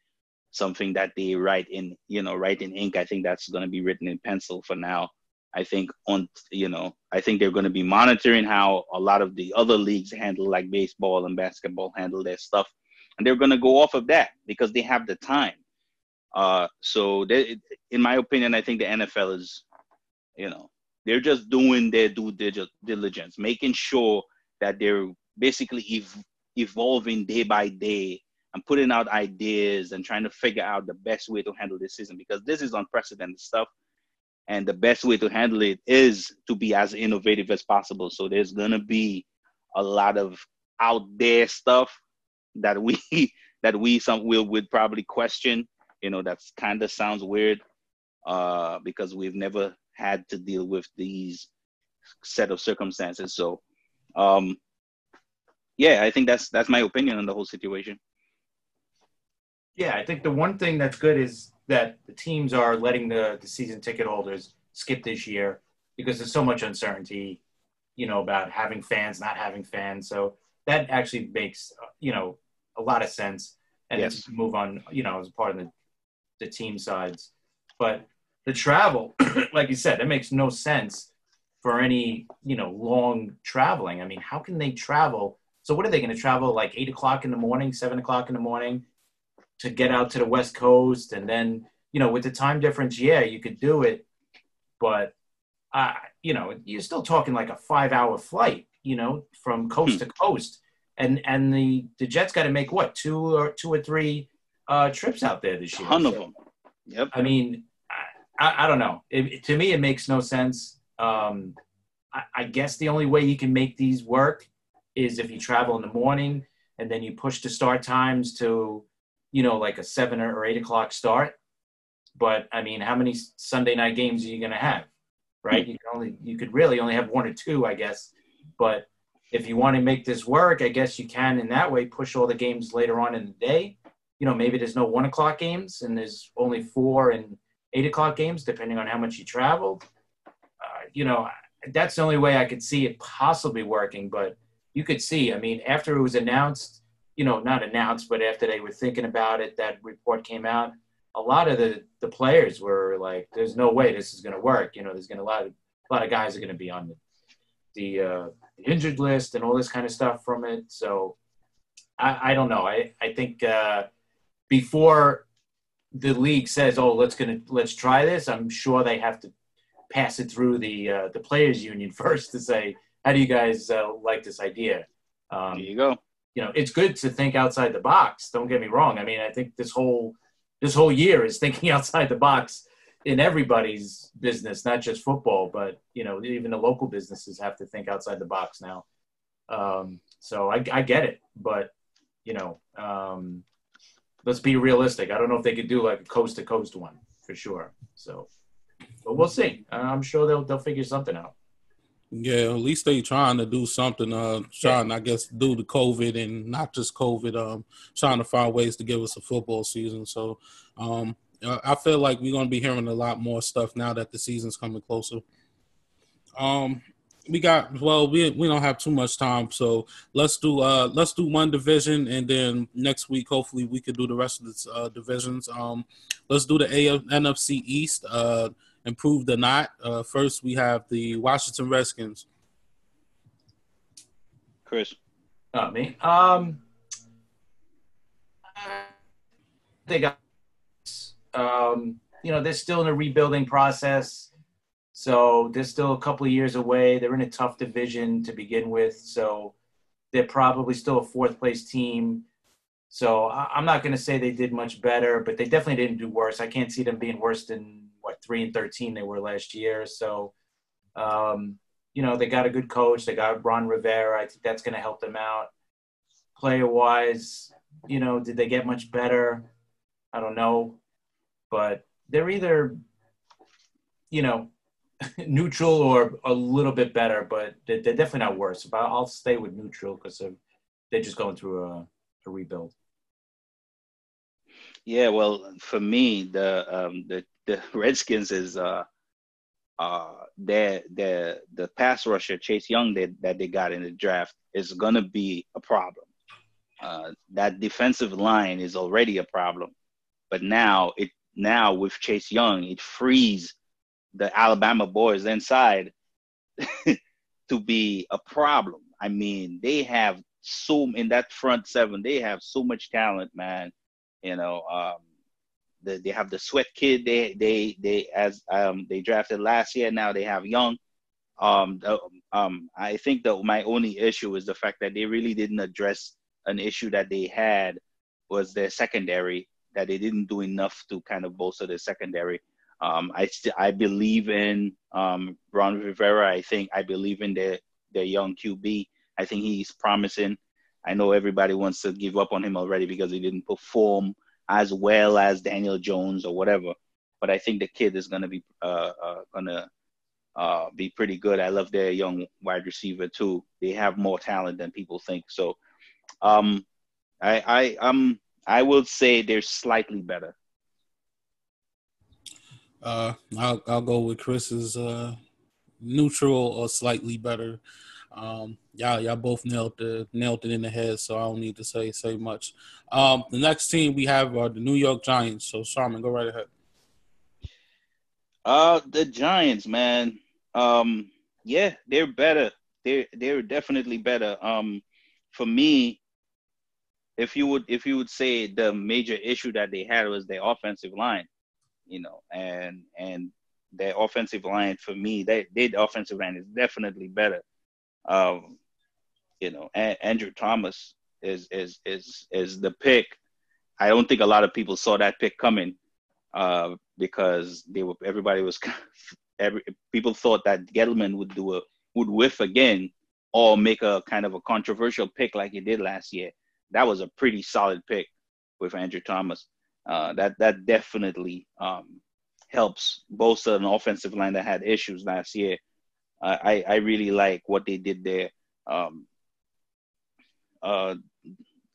something that they write in you know write in ink. I think that's gonna be written in pencil for now. I think on you know I think they're going to be monitoring how a lot of the other leagues handle like baseball and basketball handle their stuff, and they're going to go off of that because they have the time. Uh, so they, in my opinion, I think the NFL is, you know, they're just doing their due diligence, making sure that they're basically ev- evolving day by day and putting out ideas and trying to figure out the best way to handle this season because this is unprecedented stuff and the best way to handle it is to be as innovative as possible. So there's going to be a lot of out there stuff that we [laughs] that we some will would probably question. You know that's kind of sounds weird uh because we've never had to deal with these set of circumstances. So um yeah i think that's that's my opinion on the whole situation. Yeah i think the one thing that's good is that the teams are letting the, the season ticket holders skip this year because there's so much uncertainty, you know, about having fans, not having fans. So that actually makes, you know, a lot of sense. And yes. move on, you know, as part of the, the team sides. But the travel, [clears throat] like you said, it makes no sense for any, you know, long traveling. I mean, how can they travel? So what are they going to travel like eight o'clock in the morning, seven o'clock in the morning? To get out to the West Coast, and then you know with the time difference, yeah, you could do it, but uh, you know you're still talking like a five-hour flight, you know, from coast hmm. to coast, and and the the Jets got to make what two or two or three uh, trips out there this year. A Ton of them. Yep. I mean, I, I don't know. It, to me, it makes no sense. Um, I, I guess the only way you can make these work is if you travel in the morning and then you push the start times to you know, like a seven or eight o'clock start. But I mean, how many Sunday night games are you going to have? Right? You can only, you could really only have one or two, I guess. But if you want to make this work, I guess you can in that way push all the games later on in the day. You know, maybe there's no one o'clock games and there's only four and eight o'clock games, depending on how much you traveled. Uh, you know, that's the only way I could see it possibly working. But you could see, I mean, after it was announced you know, not announced, but after they were thinking about it, that report came out. A lot of the the players were like, "There's no way this is going to work." You know, there's going to a lot of a lot of guys are going to be on the the, uh, the injured list and all this kind of stuff from it. So I, I don't know. I I think uh, before the league says, "Oh, let's gonna let's try this," I'm sure they have to pass it through the uh, the players union [laughs] first to say, "How do you guys uh, like this idea?" Um, there you go you know, it's good to think outside the box. Don't get me wrong. I mean, I think this whole this whole year is [laughs] thinking outside the box in everybody's business, not just football, but you know, even the local businesses have to think outside the box now. Um, so I, I get it, but you know, um, let's be realistic. I don't know if they could do like a coast to coast one for sure. So, but we'll see. I'm sure they'll they'll figure something out. Yeah, at least they trying to do something. Uh, trying, I guess, due to COVID and not just COVID. Um, trying to find ways to give us a football season. So, um, I feel like we're gonna be hearing a lot more stuff now that the season's coming closer. Um, we got well, we we don't have too much time, so let's do uh let's do one division, and then next week hopefully we could do the rest of the uh, divisions. Um, let's do the AF, NFC East. Uh improved or not. Uh, first, we have the Washington Redskins. Chris. Not me. Um, they got, um, you know, they're still in a rebuilding process. So they're still a couple of years away. They're in a tough division to begin with. So they're probably still a fourth place team. So I'm not going to say they did much better, but they definitely didn't do worse. I can't see them being worse than what three and thirteen they were last year. So, um, you know, they got a good coach. They got Ron Rivera. I think that's going to help them out. Player wise, you know, did they get much better? I don't know, but they're either, you know, [laughs] neutral or a little bit better, but they're, they're definitely not worse. But I'll stay with neutral because they're just going through a, a rebuild. Yeah, well, for me, the um, the the Redskins is uh uh their their the pass rusher Chase Young that, that they got in the draft is gonna be a problem. Uh, that defensive line is already a problem, but now it now with Chase Young it frees the Alabama boys inside [laughs] to be a problem. I mean, they have so in that front seven, they have so much talent, man. You know, um, the, they have the sweat kid. They they they as um they drafted last year. Now they have young. Um, um, I think that my only issue is the fact that they really didn't address an issue that they had was their secondary. That they didn't do enough to kind of bolster their secondary. Um, I I believe in um, Ron Rivera. I think I believe in their their young QB. I think he's promising. I know everybody wants to give up on him already because he didn't perform as well as Daniel Jones or whatever. But I think the kid is going to be uh, uh, going to uh, be pretty good. I love their young wide receiver too. They have more talent than people think. So, um, I I um I will say they're slightly better. Uh, I'll I'll go with Chris's uh, neutral or slightly better. Um, y'all, y'all both nailed the nailed it in the head, so I don't need to say say much. Um, the next team we have are the New York Giants. So, Sharman, go right ahead. Uh, the Giants, man. Um, yeah, they're better. They're they're definitely better. Um, for me, if you would if you would say the major issue that they had was their offensive line, you know, and and their offensive line for me, they their offensive line is definitely better. Um, you know, a- Andrew Thomas is is is is the pick. I don't think a lot of people saw that pick coming uh, because they were everybody was [laughs] every people thought that Gettleman would do a would whiff again or make a kind of a controversial pick like he did last year. That was a pretty solid pick with Andrew Thomas. Uh, that that definitely um, helps bolster an offensive line that had issues last year I, I really like what they did there. Um, uh,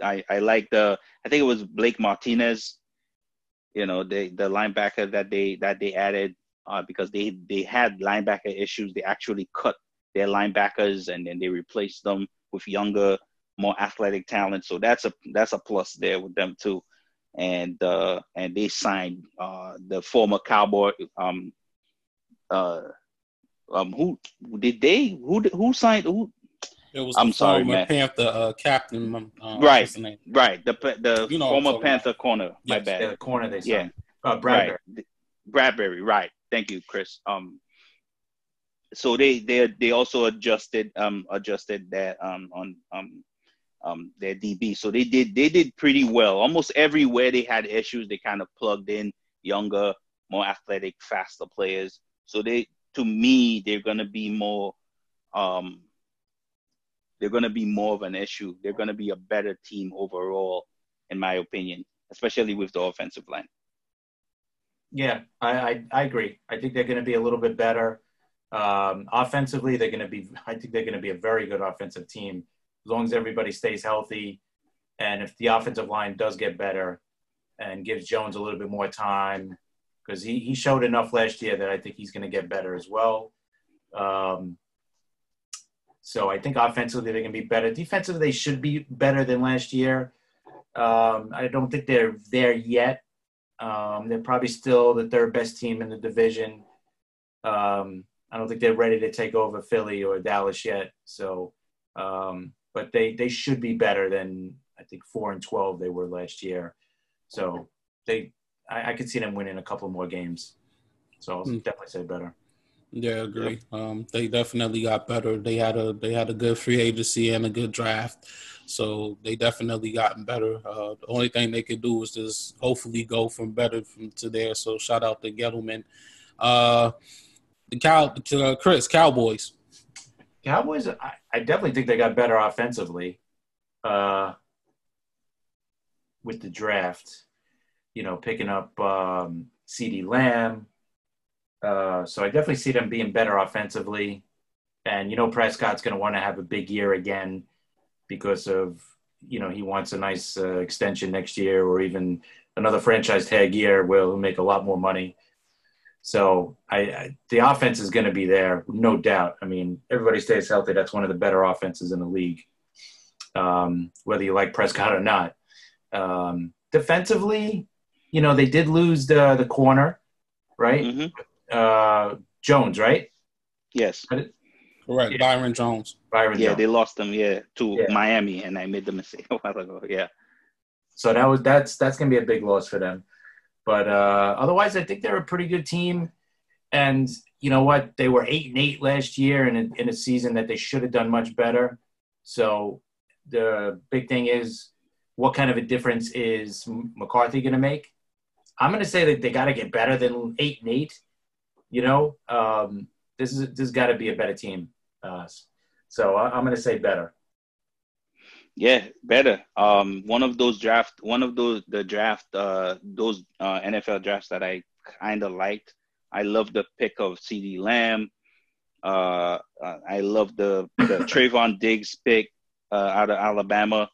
I I like the I think it was Blake Martinez, you know, the the linebacker that they that they added uh, because they they had linebacker issues. They actually cut their linebackers and then they replaced them with younger more athletic talent. So that's a that's a plus there with them too. And uh, and they signed uh, the former Cowboy. Um, uh, um, who did they? Who who signed? Who? It was I'm the sorry, former man. Panther uh, captain. um, Uh, Right. what's name? Right, the the You know I'm former talking Panther corner. My Yes. bad. The corner they Yeah. signed. Uh, Bradberry. Right. Bradberry, right. Thank you, Chris. Um so they they they also adjusted um adjusted that um on um um their DB. So they did they did pretty well. Almost everywhere they had issues, they kind of plugged in younger, more athletic, faster players. So they to me they're gonna be more um they're gonna be more of an issue. They're gonna be a better team overall, in my opinion, especially with the offensive line. Yeah, I, I, I agree. I think they're going to be a little bit better. Um, offensively, they're going to be, I think they're going to be a very good offensive team as long as everybody stays healthy. And if the offensive line does get better and gives Jones a little bit more time, because he, he showed enough last year that I think he's going to get better as well. Um, so I think offensively they're going to be better. Defensively, they should be better than last year. Um, I don't think they're there yet. Um, they're probably still the third best team in the division. Um, I don't think they're ready to take over Philly or Dallas yet. So, um, but they they should be better than I think four and twelve they were last year. So they, I, I could see them winning a couple more games. So I'll Hmm. definitely say better. Yeah, I agree. Um, they definitely got better. They had a they had a good free agency and a good draft, so they definitely gotten better. Uh, the only thing they could do is just hopefully go from better from to there. So shout out to Gettleman. Uh, the cow, to, uh, Chris Cowboys. Cowboys, I, I definitely think they got better offensively uh, with the draft. You know, picking up um, CeeDee Lamb. Uh, so I definitely see them being better offensively. And, you know, Prescott's going to want to have a big year again because of, you know, he wants a nice uh, extension next year or even another franchise tag year where he'll make a lot more money. So I, I the offense is going to be there, no doubt. I mean, everybody stays healthy. That's one of the better offenses in the league, um, whether you like Prescott or not. Um, defensively, you know, they did lose the the corner, right? hmm Uh, Jones, right? Yes. Correct, Yeah. Byron Jones. Byron Yeah, Jones. they lost them, yeah, to Yeah. Miami, and I made the mistake [laughs] a while ago. Yeah. So that was that's that's gonna be a big loss for them. But uh, otherwise, I think they're a pretty good team. And you know what? They were eight and eight last year in a, in a season that they should have done much better. So the big thing is, what kind of a difference is McCarthy going to make? I'm going to say that they got to get better than eight and eight. You know, um, this is this got to be a better team. Uh, so I, I'm going to say better. Yeah, better. Um, one of those draft, one of those the draft, uh, those uh, NFL drafts that I kind of liked. I love the pick of CeeDee Lamb. Uh, uh, I love the the [laughs] Trevon Diggs pick uh, out of Alabama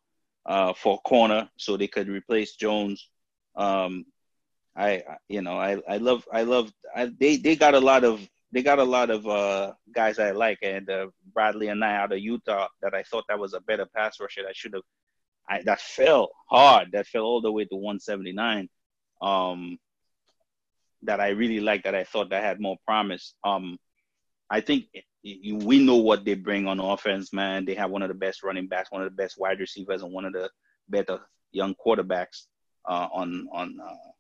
uh, for corner, so they could replace Jones. Um, I, you know, I, I love, I love. I, they they got a lot of they got a lot of uh, guys I like, and uh, Bradlee Anae out of Utah that I thought that was a better pass rusher. I should have. I that fell hard. That fell all the way to 179. Um, that I really like. That I thought that had more promise. Um, I think you, we know what they bring on offense, man. They have one of the best running backs, one of the best wide receivers, and one of the better young quarterbacks uh, on on.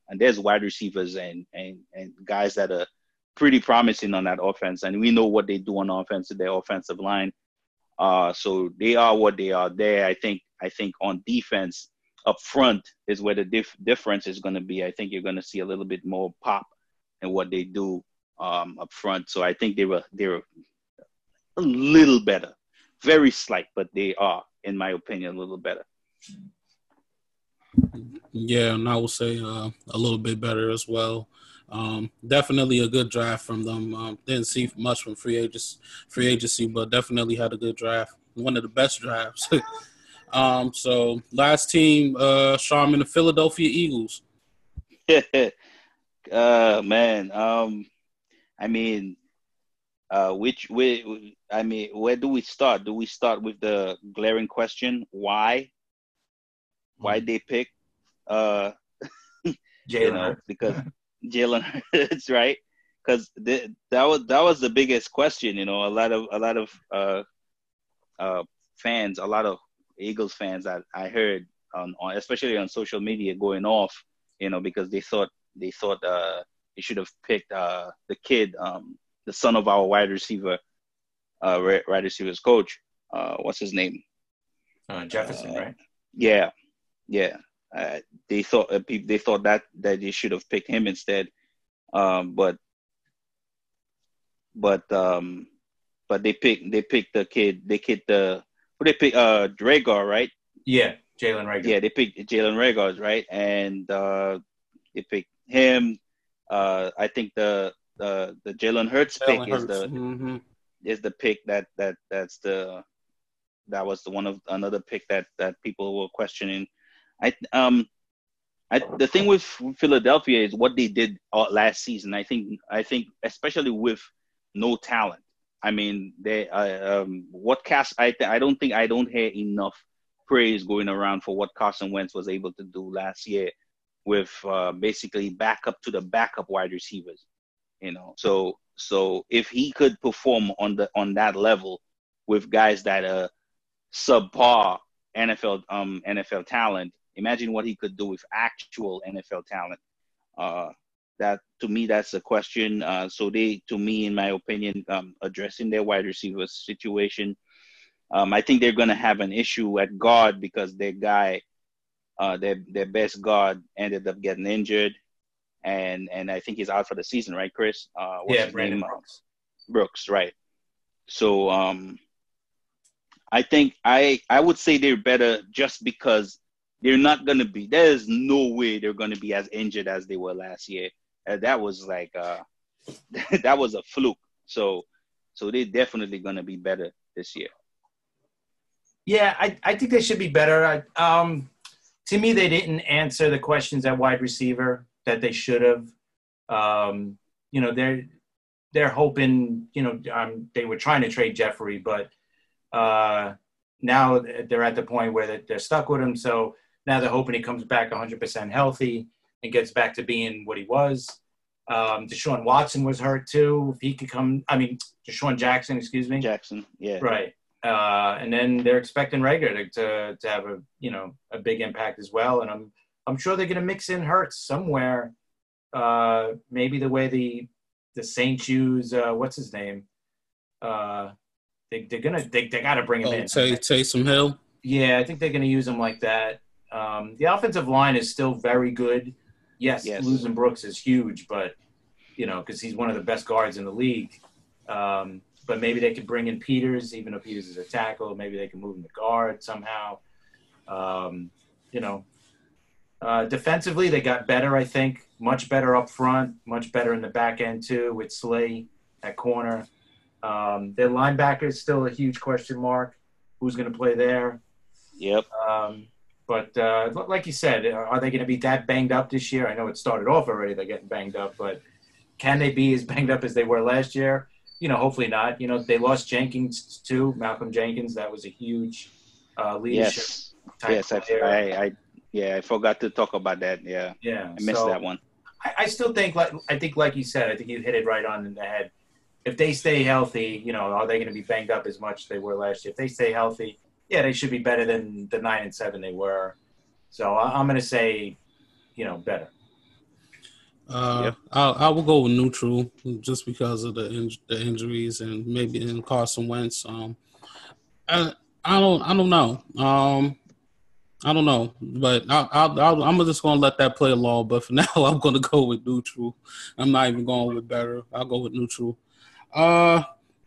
And there's wide receivers and and and guys that are pretty promising on that offense, and we know what they do on offense, their offensive line. Uh, so they are what they are there. I think. I think on defense, up front is where the dif- difference is going to be. I think you're going to see a little bit more pop in what they do um, up front. So I think they were they were a little better, very slight, but they are, in my opinion, a little better. Yeah, and I would say uh, a little bit better as well. Um, definitely a good draft from them. Um, didn't see much from free agency, free agency, but definitely had a good draft. One of the best drafts. [laughs] um, so last team, uh, Sharman, the Philadelphia Eagles. [laughs] uh man, um, I mean, uh, which we, I mean, where do we start? Do we start with the glaring question, why? Why they pick uh, [laughs] you know, [laughs] because Jalen Hurts, right? Because that was that was the biggest question. You know, a lot of a lot of uh, uh, fans, a lot of Eagles fans that I heard on, on especially on social media going off. You know, because they thought they thought uh, they should have picked uh, the kid, um, the son of our wide receiver, uh, wide receivers coach. Uh, what's his name? Uh, Jefferson, Uh, right? Yeah, yeah. Uh, they thought uh, they thought that that they should have picked him instead, um, but but um, but they picked they picked the kid. They picked the who they picked uh Dragar, right? Yeah, Jalen Reagor. Yeah, they picked Jalen Reagor, right? And uh, they picked him. Uh, I think the the the Jalen Hurts pick Jalen is Hurts. the hmm is the pick that that that's the that was the one of another pick that that people were questioning. I um I the thing with Philadelphia is what they did uh, last season. I think I think especially with no talent. I mean, they uh, um what cast I th- I don't think I don't hear enough praise going around for what Carson Wentz was able to do last year with uh, basically backup to the backup wide receivers. You know, so so if he could perform on the on that level with guys that are subpar NFL um NFL talent, imagine what he could do with actual NFL talent. Uh, that to me, that's a question. Uh, so they, to me, in my opinion, um, addressing their wide receiver situation. Um, I think they're going to have an issue at guard because their guy, uh, their their best guard, ended up getting injured, and and I think he's out for the season, right, Chris? Uh, what's yeah, Brandon? Brooks. Brooks, right? So um, I think I I would say they're better just because they're not gonna be. There's no way they're gonna be as injured as they were last year. Uh, that was like uh, [laughs] that was a fluke. So so they're definitely gonna be better this year. Yeah, I, I think they should be better. I, um, to me, they didn't answer the questions at wide receiver that they should have. Um, you know, they're they're hoping. You know, um, they were trying to trade Jeffery, but uh, now they're at the point where they're stuck with him. So now they're hoping he comes back 100% healthy and gets back to being what he was. Um, Deshaun Watson was hurt too. If he could come, I mean, DeSean Jackson, excuse me. Jackson, yeah, Right. Uh, and then they're expecting Reagor to, to, to have a you know a big impact as well. And I'm I'm sure they're going to mix in Hurts somewhere. Uh, maybe the way the the Saints use uh, what's his name. Uh, they, they're gonna they, they got to bring him Oh, in. Taysom Hill. Yeah, I think they're going to use him like that. Um, the offensive line is still very good. Yes, Yes. losing Brooks is huge, but you know because he's one of the best guards in the league. Um, but maybe they could bring in Peters, even though Peters is a tackle. Maybe they can move him to guard somehow. Um, you know, uh, defensively they got better. I think much better up front, much better in the back end too with Slay at corner. Um, their linebacker is still a huge question mark. Who's going to play there? yep. Um, but uh, like you said, uh, are they going to be that banged up this year? I know it started off already; they're getting banged up, but can they be as [laughs] banged up as they were last year? You know, hopefully not. You know, they lost Jenkins too, Malcolm Jenkins. That was a huge uh, leadership Yes, type yes. I. I, I, yeah, I forgot to talk about that. Yeah, yeah, I missed so that one. I, I still think, like I think, like you said, I think you hit it right on in the head. If they stay healthy, you know, are they going to be banged up as much as they were last year? If they stay healthy, yeah, they should be better than the nine and seven they were. So I, I'm going to say, you know, better. Uh, Yep. I, I will go with neutral just because of the in, the injuries and maybe in Carson Wentz. Um, I I don't I don't know. Um, I don't know, but I, I, I, I'm just gonna let that play along. But for [laughs] now, I'm gonna go with neutral. I'm not even going with better. I'll go with neutral. Uh,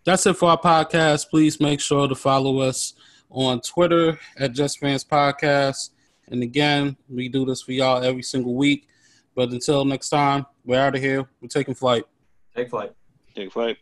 that's it for our podcast. Please make sure to follow us on Twitter at Just Fans Podcast. And again, we do this for y'all every single week. But until next time, we're out of here. We're taking flight. Take flight. Take five.